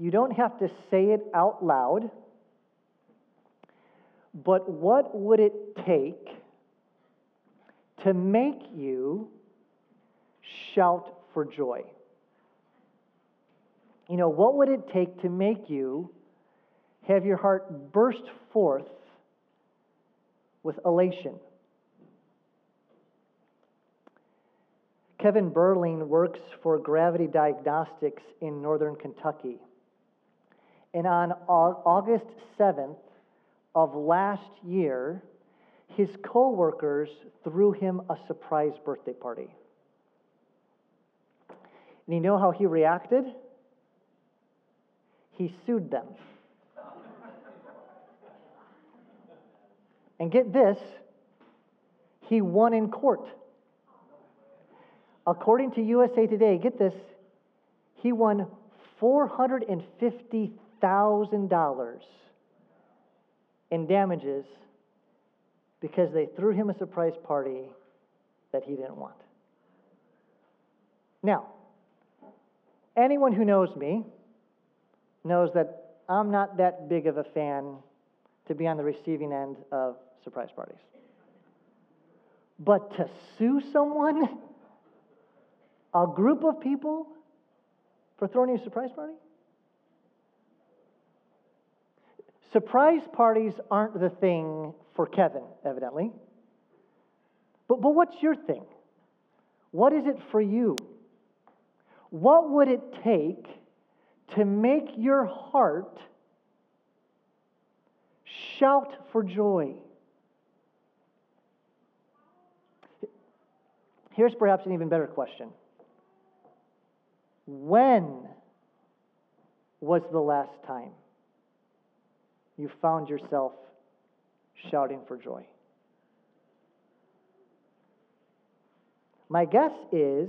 You don't have to say it out loud, but what would it take to make you shout for joy? You know, what would it take to make you have your heart burst forth with elation? Kevin Berling works for Gravity Diagnostics in northern Kentucky. And on August 7th of last year, his coworkers threw him a surprise birthday party. And you know how he reacted? He sued them. and get this, he won in court. According to USA Today, get this, he won $450,000 in damages because they threw him a surprise party that he didn't want. Now, anyone who knows me knows that I'm not that big of a fan to be on the receiving end of surprise parties. But to sue someone, a group of people, for throwing you a surprise party? Surprise parties aren't the thing for Kevin, evidently. But, but what's your thing? What is it for you? What would it take to make your heart shout for joy? Here's perhaps an even better question When was the last time you found yourself shouting for joy? My guess is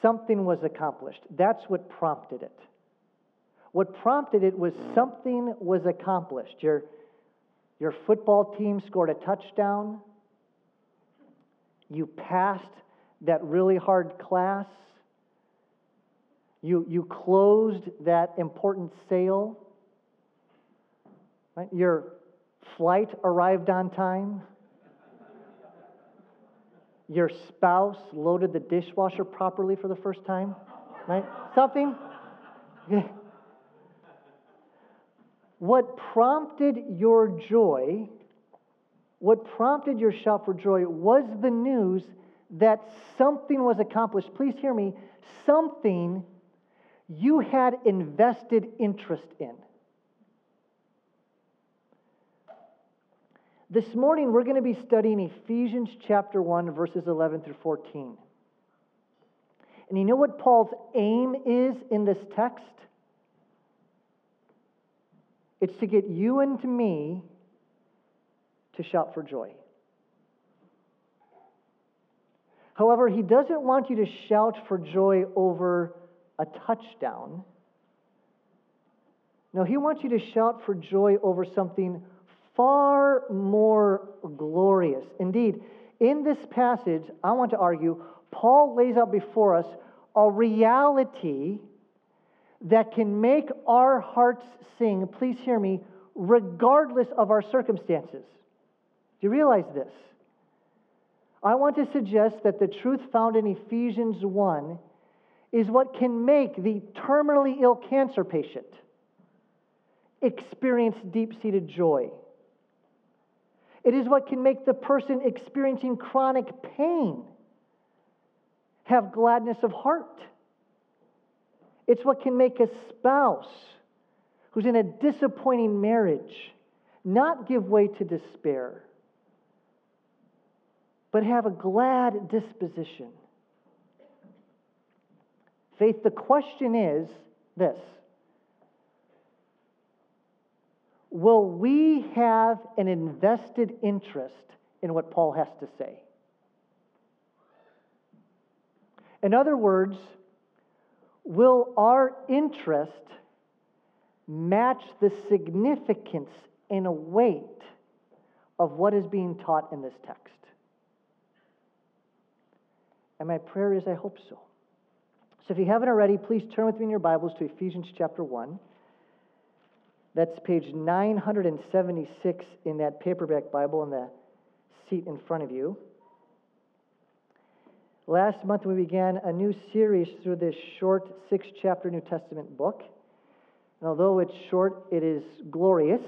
something was accomplished. That's what prompted it. What prompted it was something was accomplished. Your, your football team scored a touchdown. You passed that really hard class. You, you closed that important sale. Right? Your flight arrived on time. Your spouse loaded the dishwasher properly for the first time. Right? Something. What prompted your joy, what prompted your shout for joy was the news that something was accomplished. Please hear me. Something you had invested interest in. This morning, we're going to be studying Ephesians chapter 1, verses 11 through 14. And you know what Paul's aim is in this text? It's to get you and to me to shout for joy. However, he doesn't want you to shout for joy over a touchdown. No, he wants you to shout for joy over something far more glorious. Indeed, in this passage, I want to argue, Paul lays out before us a reality that can make our hearts sing, please hear me, regardless of our circumstances. Do you realize this? I want to suggest that the truth found in Ephesians 1 is what can make the terminally ill cancer patient experience deep seated joy. It is what can make the person experiencing chronic pain have gladness of heart. It's what can make a spouse who's in a disappointing marriage not give way to despair, but have a glad disposition. Faith, the question is this will we have an invested interest in what Paul has to say? In other words, will our interest match the significance and weight of what is being taught in this text? And my prayer is I hope so. So if you haven't already, please turn with me in your Bibles to Ephesians chapter 1. That's page 976 in that paperback Bible in the seat in front of you. Last month, we began a new series through this short six chapter New Testament book. And although it's short, it is glorious.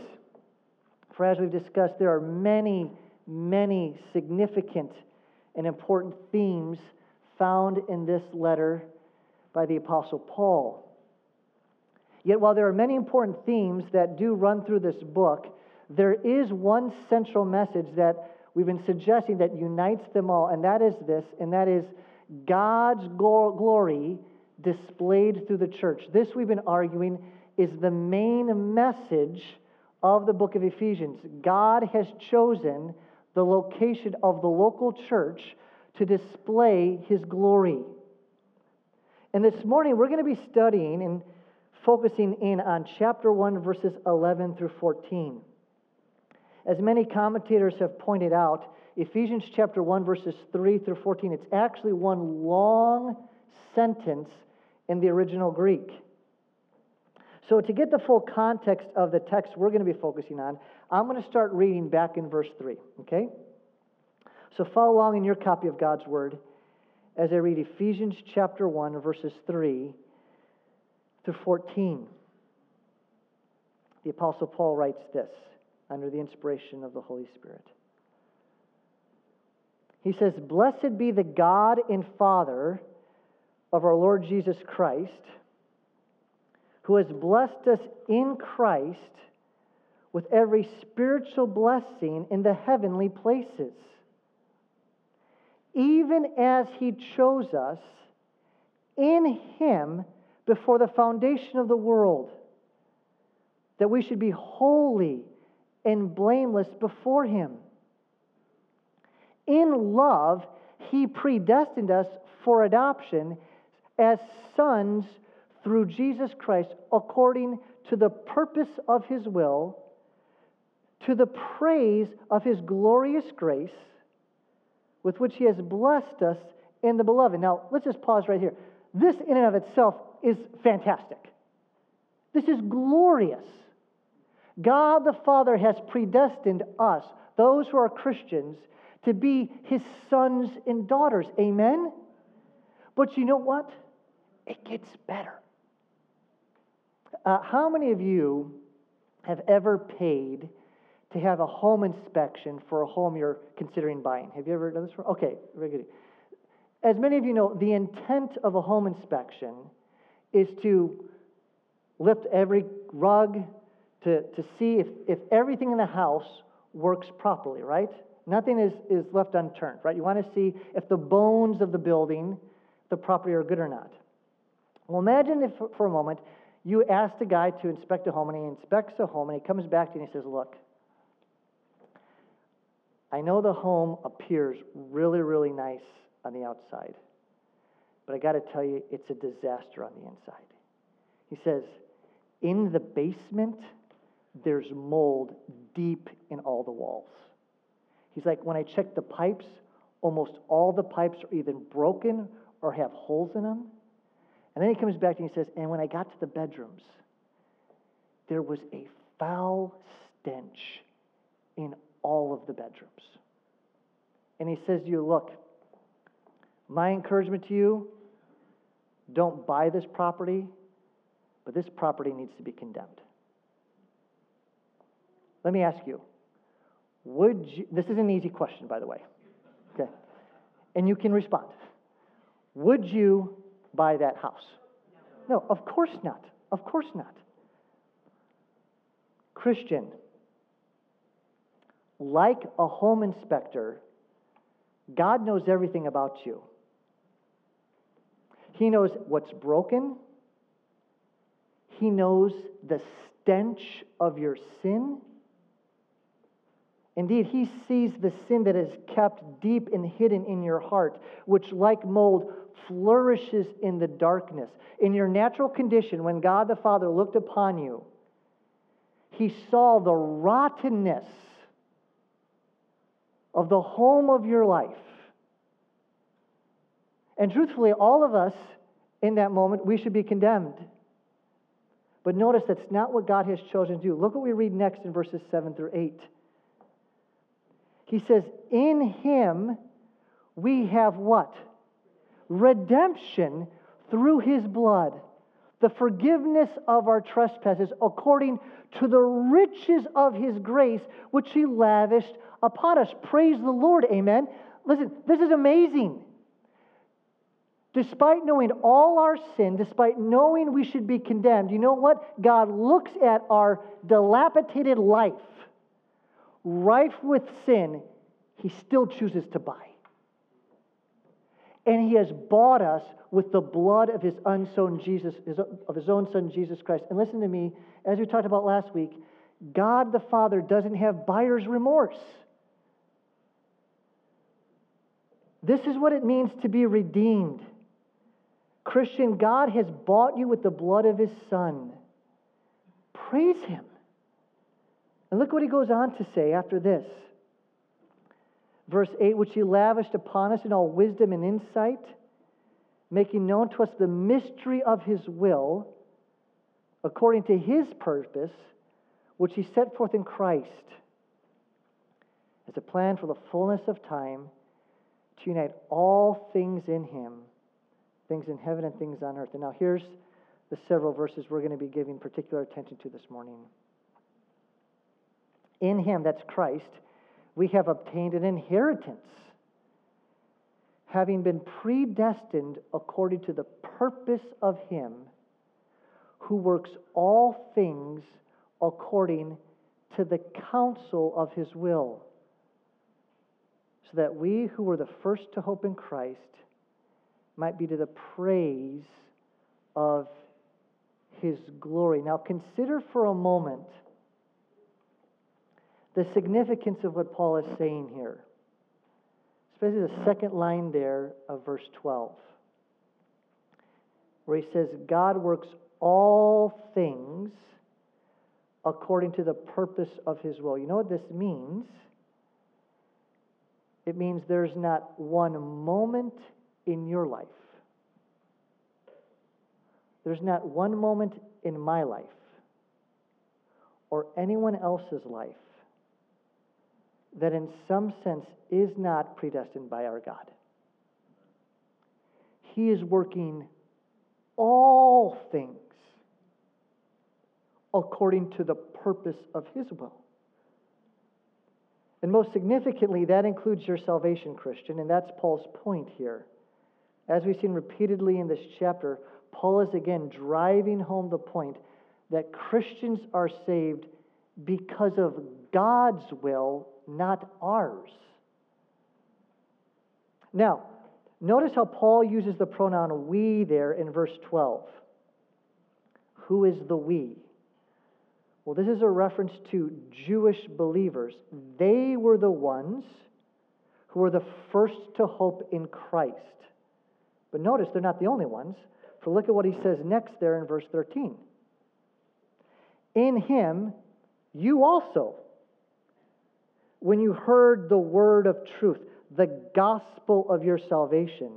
For as we've discussed, there are many, many significant and important themes found in this letter by the Apostle Paul. Yet, while there are many important themes that do run through this book, there is one central message that we've been suggesting that unites them all, and that is this, and that is God's glory displayed through the church. This, we've been arguing, is the main message of the book of Ephesians. God has chosen the location of the local church to display his glory. And this morning, we're going to be studying and focusing in on chapter 1, verses 11 through 14. As many commentators have pointed out, Ephesians chapter 1, verses 3 through 14, it's actually one long sentence in the original Greek. So, to get the full context of the text we're going to be focusing on, I'm going to start reading back in verse 3, okay? So, follow along in your copy of God's Word as I read Ephesians chapter 1, verses 3 through 14. The Apostle Paul writes this under the inspiration of the Holy Spirit. He says, Blessed be the God and Father of our Lord Jesus Christ, who has blessed us in Christ with every spiritual blessing in the heavenly places, even as he chose us in him before the foundation of the world, that we should be holy and blameless before Him. In love, He predestined us for adoption as sons through Jesus Christ according to the purpose of His will, to the praise of His glorious grace with which He has blessed us in the beloved. Now, let's just pause right here. This, in and of itself, is fantastic. This is glorious. God the Father has predestined us, those who are Christians, to be his sons and daughters. Amen? But you know what? It gets better. Uh, how many of you have ever paid to have a home inspection for a home you're considering buying? Have you ever done this? Okay, very good. As many of you know, the intent of a home inspection is to lift every rug to, to see if, if everything in the house works properly, right? Nothing is, is left unturned, right? You want to see if the bones of the building, the property are good or not. Well, imagine if for a moment you asked a guy to inspect a home and he inspects a home and he comes back to you and he says, Look, I know the home appears really, really nice on the outside. But I got to tell you, it's a disaster on the inside. He says, in the basement, there's mold deep in all the walls. He's like, when I check the pipes, almost all the pipes are either broken or have holes in them. And then he comes back and he says, and when I got to the bedrooms, there was a foul stench in all of the bedrooms. And he says to you, look, my encouragement to you don't buy this property, but this property needs to be condemned. Let me ask you would you, this is an easy question, by the way, okay? And you can respond. Would you buy that house? No, of course not. Of course not. Christian, like a home inspector, God knows everything about you. He knows what's broken. He knows the stench of your sin. Indeed, he sees the sin that is kept deep and hidden in your heart, which, like mold, flourishes in the darkness. In your natural condition, when God the Father looked upon you, he saw the rottenness of the home of your life. And truthfully, all of us in that moment, we should be condemned. But notice that's not what God has chosen to do. Look what we read next in verses 7 through 8. He says, In him we have what? Redemption through his blood, the forgiveness of our trespasses, according to the riches of his grace, which he lavished upon us. Praise the Lord. Amen. Listen, this is amazing. Despite knowing all our sin, despite knowing we should be condemned, you know what? God looks at our dilapidated life, rife with sin, he still chooses to buy. And he has bought us with the blood of his own Jesus, of his own son Jesus Christ. And listen to me, as we talked about last week, God the Father doesn't have buyer's remorse. This is what it means to be redeemed. Christian, God has bought you with the blood of his Son. Praise him. And look what he goes on to say after this. Verse 8, which he lavished upon us in all wisdom and insight, making known to us the mystery of his will, according to his purpose, which he set forth in Christ as a plan for the fullness of time to unite all things in him things in heaven and things on earth. And now here's the several verses we're going to be giving particular attention to this morning. In him, that's Christ, we have obtained an inheritance, having been predestined according to the purpose of him who works all things according to the counsel of his will, so that we who were the first to hope in Christ might be to the praise of his glory. Now, consider for a moment the significance of what Paul is saying here, especially the second line there of verse 12, where he says, God works all things according to the purpose of his will. You know what this means? It means there's not one moment in your life. There's not one moment in my life or anyone else's life that, in some sense, is not predestined by our God. He is working all things according to the purpose of His will. And most significantly, that includes your salvation, Christian, and that's Paul's point here. As we've seen repeatedly in this chapter, Paul is again driving home the point that Christians are saved because of God's will, not ours. Now, notice how Paul uses the pronoun we there in verse 12. Who is the we? Well, this is a reference to Jewish believers. They were the ones who were the first to hope in Christ. But notice they're not the only ones, for look at what he says next there in verse 13. In him, you also, when you heard the word of truth, the gospel of your salvation,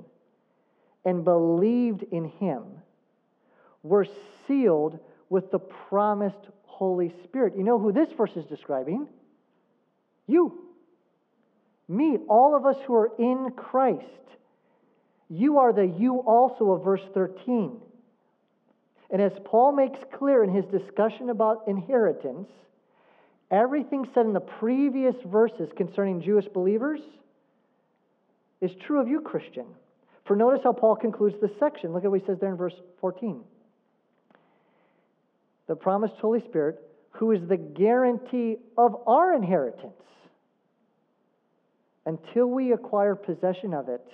and believed in him, were sealed with the promised Holy Spirit. You know who this verse is describing? You. Me, all of us who are in Christ. You are the you also of verse 13. And as Paul makes clear in his discussion about inheritance, everything said in the previous verses concerning Jewish believers is true of you, Christian. For notice how Paul concludes this section. Look at what he says there in verse 14. The promised Holy Spirit, who is the guarantee of our inheritance until we acquire possession of it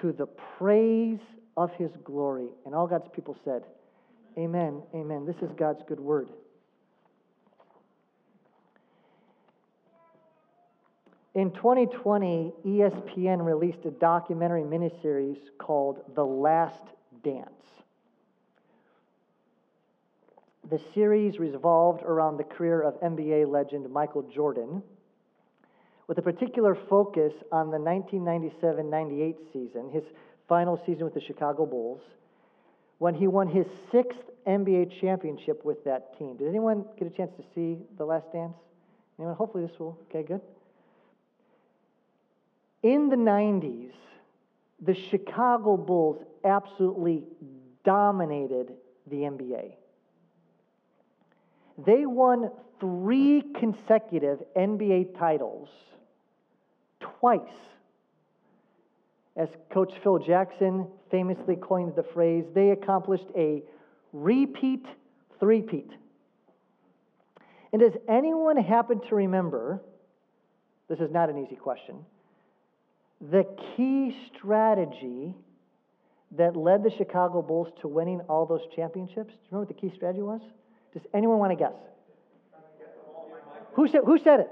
to the praise of his glory. And all God's people said, Amen, amen. This is God's good word. In 2020, ESPN released a documentary miniseries called The Last Dance. The series revolved around the career of NBA legend Michael Jordan with a particular focus on the 1997 98 season, his final season with the Chicago Bulls, when he won his sixth NBA championship with that team. Did anyone get a chance to see The Last Dance? Anyone? Hopefully this will. Okay, good. In the 90s, the Chicago Bulls absolutely dominated the NBA. They won three consecutive NBA titles twice. As Coach Phil Jackson famously coined the phrase, they accomplished a repeat threepeat. And does anyone happen to remember? This is not an easy question. The key strategy that led the Chicago Bulls to winning all those championships? Do you remember what the key strategy was? Does anyone want to guess? Who said, who said it?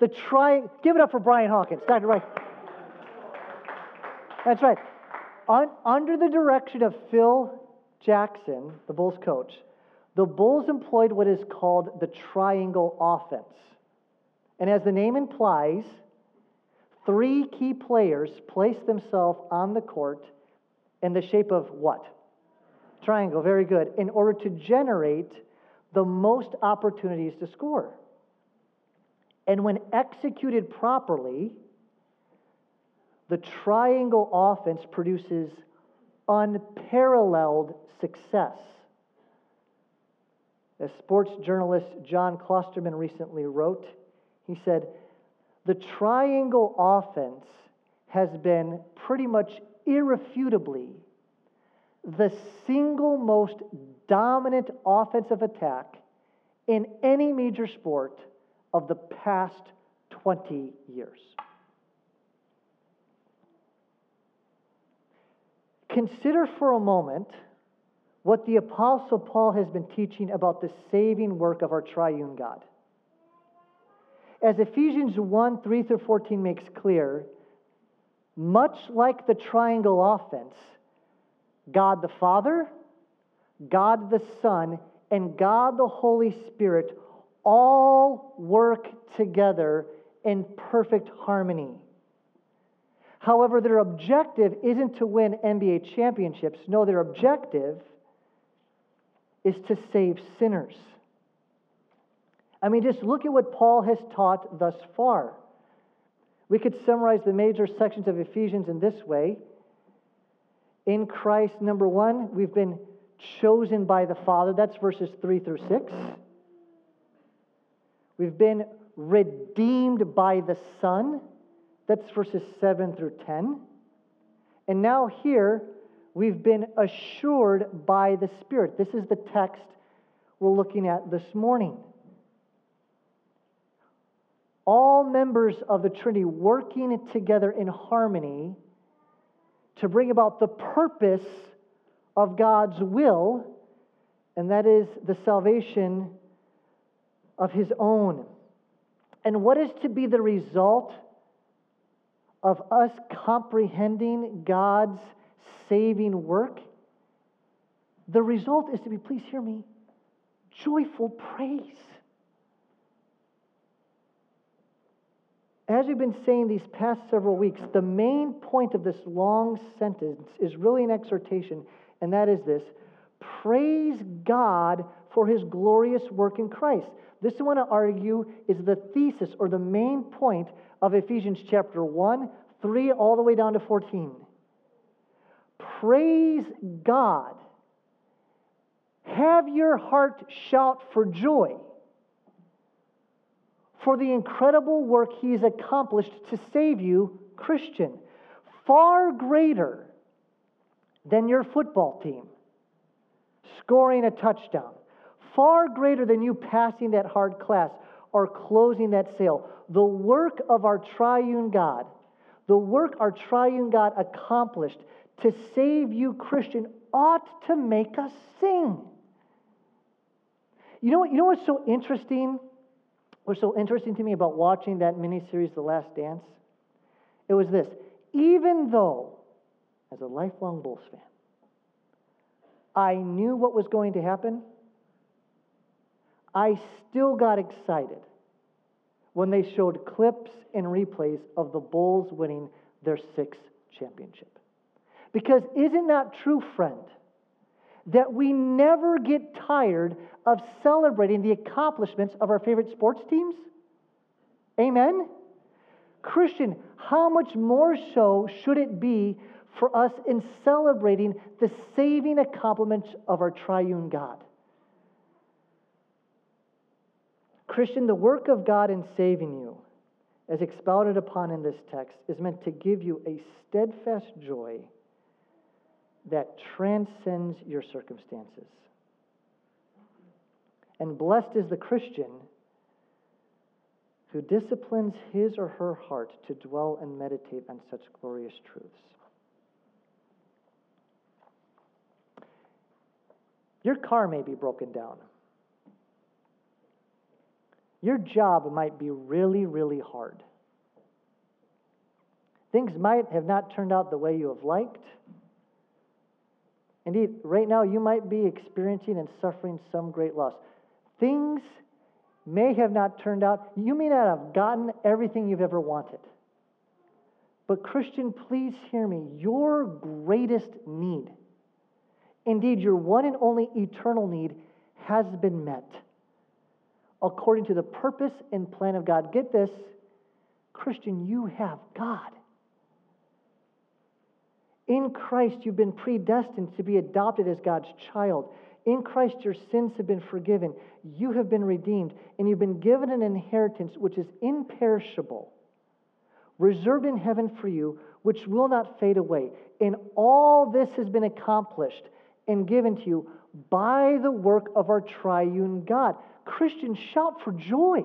The try. Give it up for Brian Hawkins. Dr. Right. That's right. Un, under the direction of Phil Jackson, the Bulls coach, the Bulls employed what is called the triangle offense. And as the name implies, three key players place themselves on the court in the shape of what? Triangle, very good. In order to generate the most opportunities to score. And when executed properly, the triangle offense produces unparalleled success. As sports journalist John Klosterman recently wrote, he said, The triangle offense has been pretty much irrefutably the single most dominant offensive attack in any major sport of the past 20 years. Consider for a moment what the Apostle Paul has been teaching about the saving work of our triune God. As Ephesians 1 3 through 14 makes clear, much like the triangle offense, God the Father, God the Son, and God the Holy Spirit all work together in perfect harmony. However, their objective isn't to win NBA championships. No, their objective is to save sinners. I mean, just look at what Paul has taught thus far. We could summarize the major sections of Ephesians in this way. In Christ, number one, we've been chosen by the Father. That's verses 3 through 6. We've been redeemed by the Son. That's verses 7 through 10. And now here, we've been assured by the Spirit. This is the text we're looking at this morning. All members of the Trinity working together in harmony to bring about the purpose of God's will, and that is the salvation of His own. And what is to be the result of us comprehending God's saving work? The result is to be, please hear me, joyful praise. As we've been saying these past several weeks, the main point of this long sentence is really an exhortation, and that is this Praise God for his glorious work in Christ. This, I want to argue, is the thesis or the main point of Ephesians chapter 1, 3, all the way down to 14. Praise God. Have your heart shout for joy for the incredible work he's accomplished to save you, Christian. Far greater than your football team scoring a touchdown, far greater than you passing that hard class or closing that sale. The work of our triune God, the work our triune God accomplished to save you, Christian, ought to make us sing. You know what? You know what's so interesting? What's so interesting to me about watching that miniseries, The Last Dance? It was this. Even though, as a lifelong Bulls fan, I knew what was going to happen, I still got excited when they showed clips and replays of the Bulls winning their sixth championship. Because isn't that true, friend? That we never get tired of celebrating the accomplishments of our favorite sports teams? Amen? Christian, how much more so should it be for us in celebrating the saving accomplishments of our triune God? Christian, the work of God in saving you, as expounded upon in this text, is meant to give you a steadfast joy that transcends your circumstances. And blessed is the Christian who disciplines his or her heart to dwell and meditate on such glorious truths. Your car may be broken down. Your job might be really, really hard. Things might have not turned out the way you have liked. Indeed, right now you might be experiencing and suffering some great loss. Things may have not turned out, you may not have gotten everything you've ever wanted. But, Christian, please hear me. Your greatest need, indeed, your one and only eternal need, has been met according to the purpose and plan of God. Get this, Christian, you have God. In Christ, you've been predestined to be adopted as God's child. In Christ, your sins have been forgiven. You have been redeemed, and you've been given an inheritance which is imperishable, reserved in heaven for you, which will not fade away. And all this has been accomplished and given to you by the work of our triune God. Christians, shout for joy.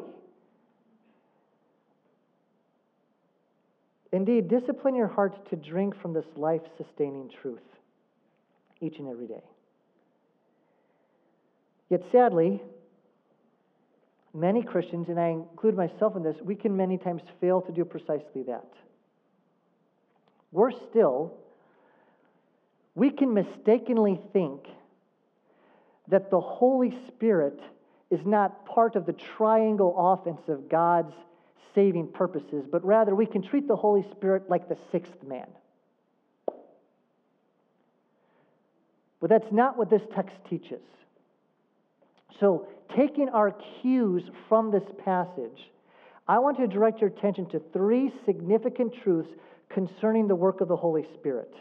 Indeed, discipline your heart to drink from this life sustaining truth each and every day. Yet sadly, many Christians, and I include myself in this, we can many times fail to do precisely that. Worse still, we can mistakenly think that the Holy Spirit is not part of the triangle offense of God's saving purposes, but rather we can treat the Holy Spirit like the sixth man. But that's not what this text teaches. So, taking our cues from this passage, I want to direct your attention to three significant truths concerning the work of the Holy Spirit.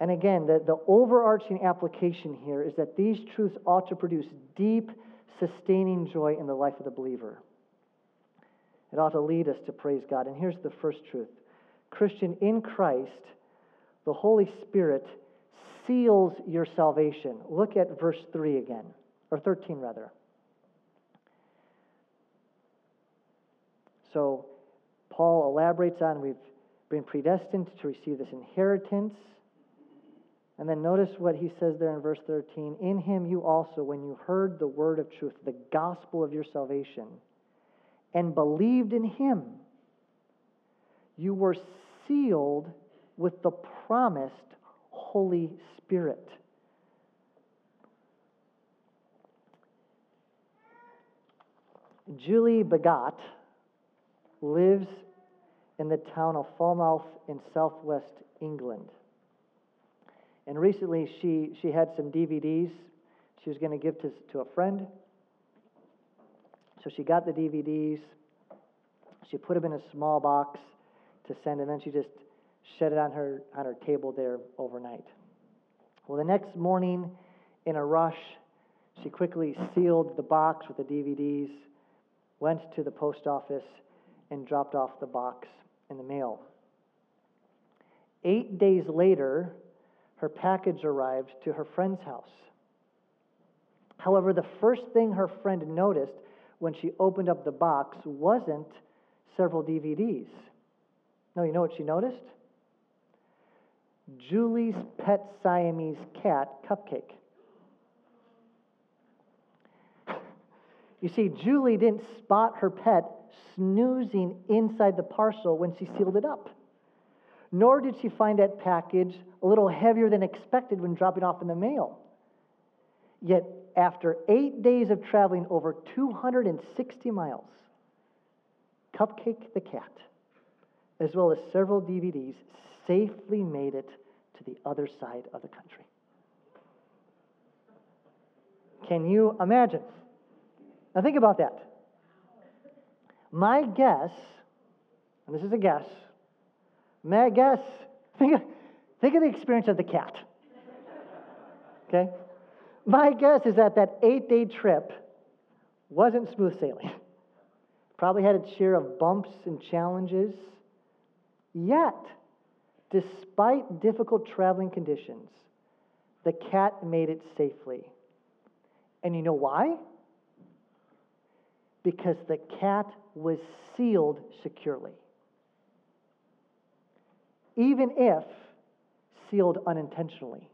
And again, the, the overarching application here is that these truths ought to produce deep, sustaining joy in the life of the believer. It ought to lead us to praise God. And here's the first truth Christian, in Christ, the Holy Spirit seals your salvation. Look at verse 3 again, or 13 rather. So, Paul elaborates on we've been predestined to receive this inheritance. And then notice what he says there in verse 13. In him you also, when you heard the word of truth, the gospel of your salvation, and believed in him, you were sealed with the promised Holy Spirit. Julie Bagot lives in the town of Falmouth in southwest England. And recently she, she had some DVDs she was going to give to, to a friend. So she got the DVDs. She put them in a small box to send, and then she just set it on her, on her table there overnight. Well, the next morning, in a rush, she quickly sealed the box with the DVDs, went to the post office, and dropped off the box in the mail. Eight days later, her package arrived to her friend's house. However, the first thing her friend noticed when she opened up the box wasn't several DVDs. No, you know what she noticed? Julie's pet Siamese cat, Cupcake. You see, Julie didn't spot her pet snoozing inside the parcel when she sealed it up. Nor did she find that package a little heavier than expected when dropping off in the mail. Yet, after eight days of traveling over 260 miles, Cupcake the cat, as well as several DVDs, safely made it to the other side of the country. Can you imagine? Now, think about that. My guess, and this is a guess, my guess, think of, think of the experience of the cat. Okay? My guess is that that eight day trip wasn't smooth sailing. Probably had its share of bumps and challenges. Yet, despite difficult traveling conditions, the cat made it safely. And you know why? Because the cat was sealed securely. Even if sealed unintentionally.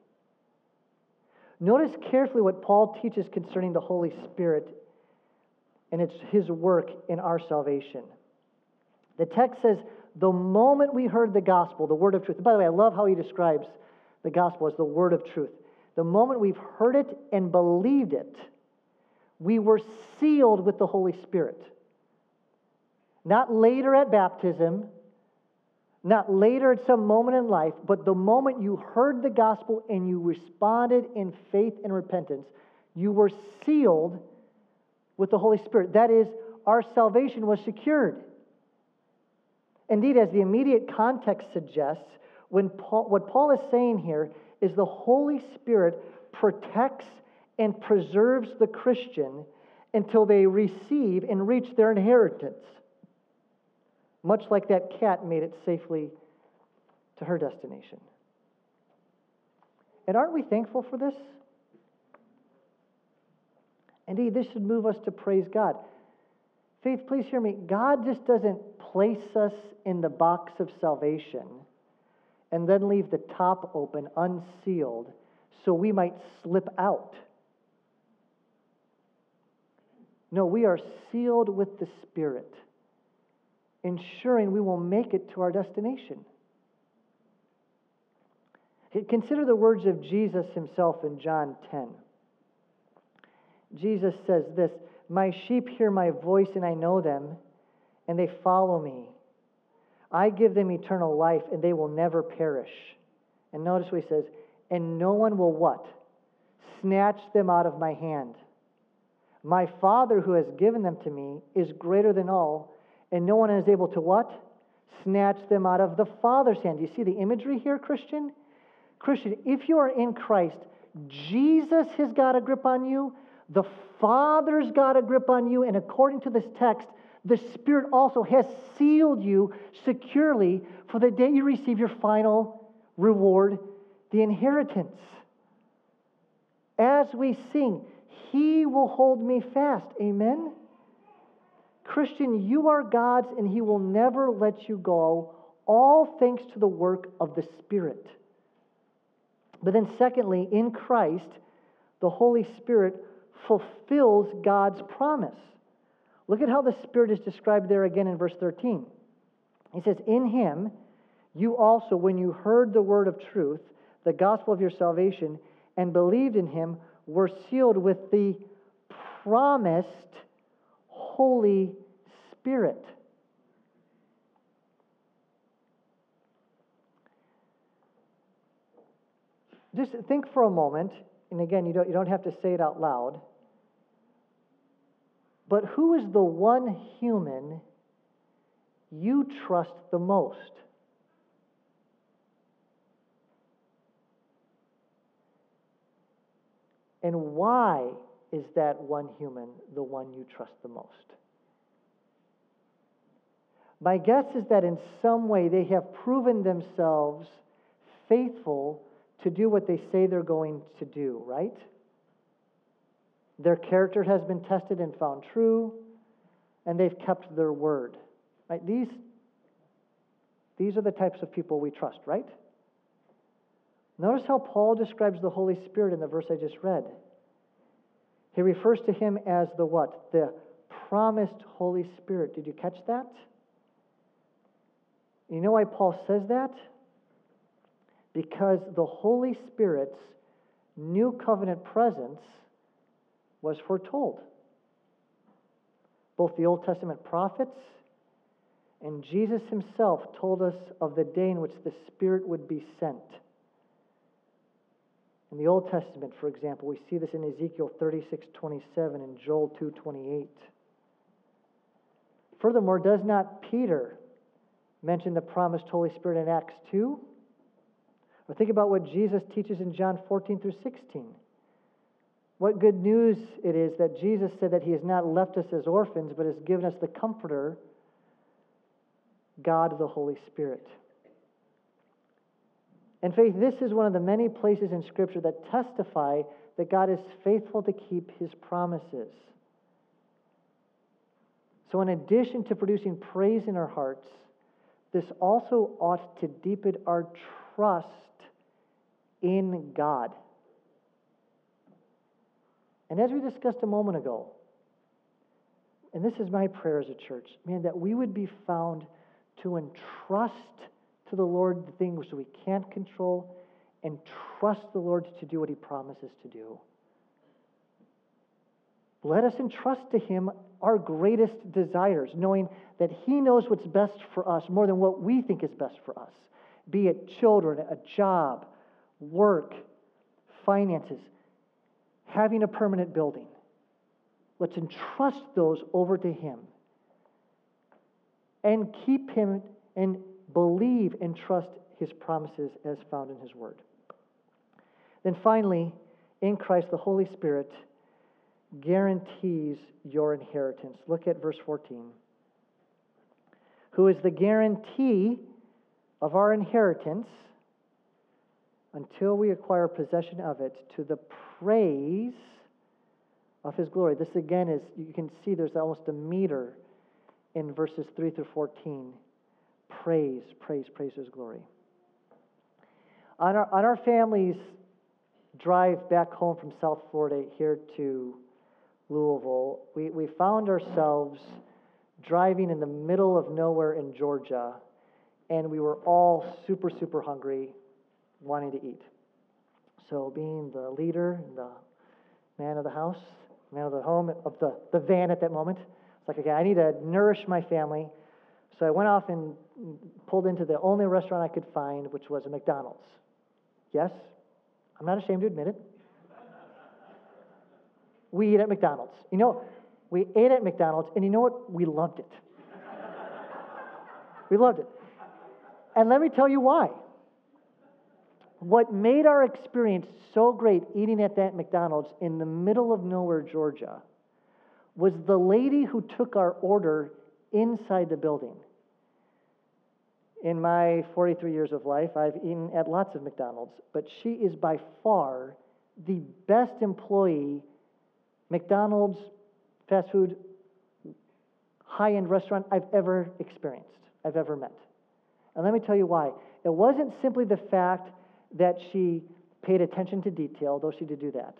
Notice carefully what Paul teaches concerning the Holy Spirit and it's his work in our salvation. The text says, the moment we heard the gospel, the word of truth. by the way, I love how he describes the gospel as the word of truth. The moment we've heard it and believed it, we were sealed with the Holy Spirit. Not later at baptism, not later at some moment in life, but the moment you heard the gospel and you responded in faith and repentance, you were sealed with the Holy Spirit. That is, our salvation was secured. Indeed, as the immediate context suggests, when Paul, what Paul is saying here is the Holy Spirit protects and preserves the Christian until they receive and reach their inheritance, much like that cat made it safely to her destination. And aren't we thankful for this? Indeed, this should move us to praise God. Faith, please hear me. God just doesn't place us in the box of salvation and then leave the top open, unsealed, so we might slip out. No, we are sealed with the Spirit, ensuring we will make it to our destination. Consider the words of Jesus himself in John 10. Jesus says this My sheep hear my voice, and I know them, and they follow me. I give them eternal life, and they will never perish. And notice what he says, and no one will what? Snatch them out of my hand. My Father who has given them to me is greater than all, and no one is able to what? Snatch them out of the Father's hand. Do you see the imagery here, Christian? Christian, if you are in Christ, Jesus has got a grip on you, the Father's got a grip on you, and according to this text, the Spirit also has sealed you securely for the day you receive your final reward, the inheritance. As we sing, He will hold me fast. Amen? Christian, you are God's, and He will never let you go, all thanks to the work of the Spirit. But then, secondly, in Christ, the Holy Spirit fulfills God's promise. Look at how the Spirit is described there again in verse 13. He says, In him you also, when you heard the word of truth, the gospel of your salvation, and believed in him, were sealed with the promised Holy Spirit. Just think for a moment, and again, you don't, you don't have to say it out loud. But who is the one human you trust the most? And why is that one human the one you trust the most? My guess is that in some way they have proven themselves faithful to do what they say they're going to do, right? Their character has been tested and found true, and they've kept their word. Right? These, these are the types of people we trust, right? Notice how Paul describes the Holy Spirit in the verse I just read. He refers to him as the what? The promised Holy Spirit. Did you catch that? You know why Paul says that? Because the Holy Spirit's new covenant presence was foretold. Both the Old Testament prophets and Jesus himself told us of the day in which the Spirit would be sent. In the Old Testament, for example, we see this in Ezekiel 36 27 and Joel 2 28. Furthermore, does not Peter mention the promised Holy Spirit in Acts 2? Or think about what Jesus teaches in John 14 through 16. What good news it is that Jesus said that He has not left us as orphans, but has given us the Comforter, God the Holy Spirit. And faith, this is one of the many places in Scripture that testify that God is faithful to keep His promises. So, in addition to producing praise in our hearts, this also ought to deepen our trust in God. And as we discussed a moment ago, and this is my prayer as a church, man, that we would be found to entrust to the Lord the things we can't control and trust the Lord to do what He promises to do. Let us entrust to Him our greatest desires, knowing that He knows what's best for us more than what we think is best for us, be it children, a job, work, finances, having a permanent building. Let's entrust those over to Him and keep Him and believe and trust His promises as found in His Word. Then finally, in Christ, the Holy Spirit guarantees your inheritance. Look at verse 14. Who is the guarantee of our inheritance until we acquire possession of it to the praise of his glory. This again is, you can see there's almost a meter in verses 3 through 14. Praise, praise, praise his glory. On our, on our family's drive back home from South Florida here to Louisville, we, we found ourselves driving in the middle of nowhere in Georgia, and we were all super, super hungry, wanting to eat. So, being the leader, the man of the house, man of the home, of the, the van at that moment, it's like, okay, I need to nourish my family. So I went off and pulled into the only restaurant I could find, which was a McDonald's. Yes, I'm not ashamed to admit it. We eat at McDonald's. You know, we ate at McDonald's, and you know what? We loved it. we loved it. And let me tell you why. What made our experience so great eating at that McDonald's in the middle of nowhere, Georgia, was the lady who took our order inside the building. In my 43 years of life, I've eaten at lots of McDonald's, but she is by far the best employee McDonald's, fast food, high end restaurant I've ever experienced, I've ever met. And let me tell you why. It wasn't simply the fact that she paid attention to detail, though she did do that,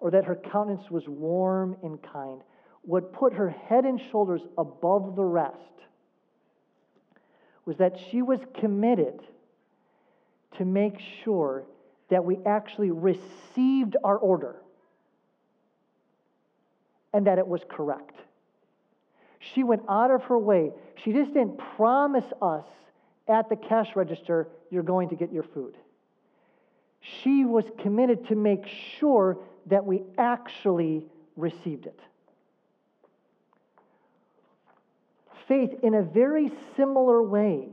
or that her countenance was warm and kind. What put her head and shoulders above the rest was that she was committed to make sure that we actually received our order and that it was correct. She went out of her way. She just didn't promise us at the cash register, you're going to get your food. She was committed to make sure that we actually received it. Faith, in a very similar way,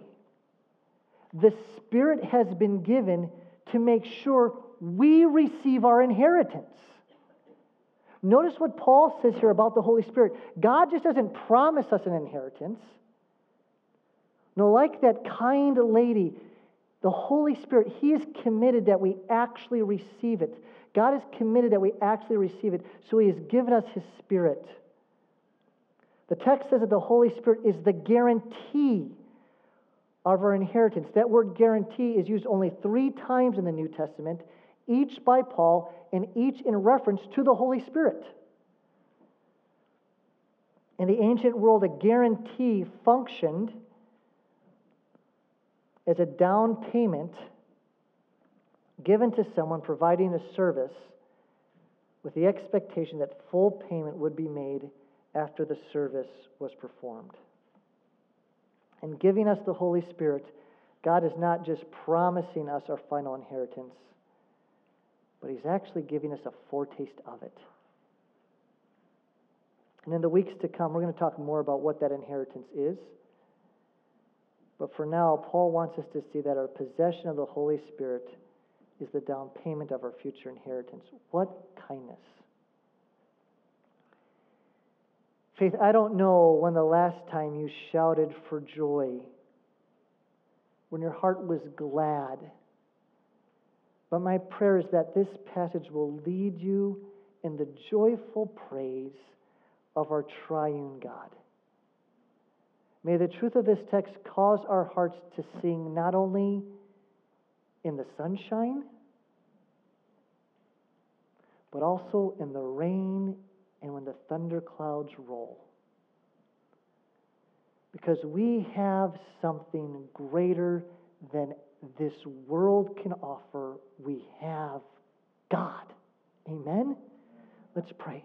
the Spirit has been given to make sure we receive our inheritance. Notice what Paul says here about the Holy Spirit. God just doesn't promise us an inheritance. No, like that kind lady, the Holy Spirit, He is committed that we actually receive it. God is committed that we actually receive it, so He has given us His Spirit. The text says that the Holy Spirit is the guarantee of our inheritance. That word guarantee is used only three times in the New Testament, each by Paul, and each in reference to the Holy Spirit. In the ancient world, a guarantee functioned as a down payment given to someone providing a service with the expectation that full payment would be made after the service was performed. In giving us the Holy Spirit, God is not just promising us our final inheritance, but He's actually giving us a foretaste of it. And in the weeks to come, we're going to talk more about what that inheritance is. But for now, Paul wants us to see that our possession of the Holy Spirit is the down payment of our future inheritance. What kindness! Faith, I don't know when the last time you shouted for joy, when your heart was glad. But my prayer is that this passage will lead you in the joyful praise of our triune God. May the truth of this text cause our hearts to sing not only in the sunshine, but also in the rain and when the thunderclouds roll. Because we have something greater than this world can offer. We have God. Amen? Let's pray.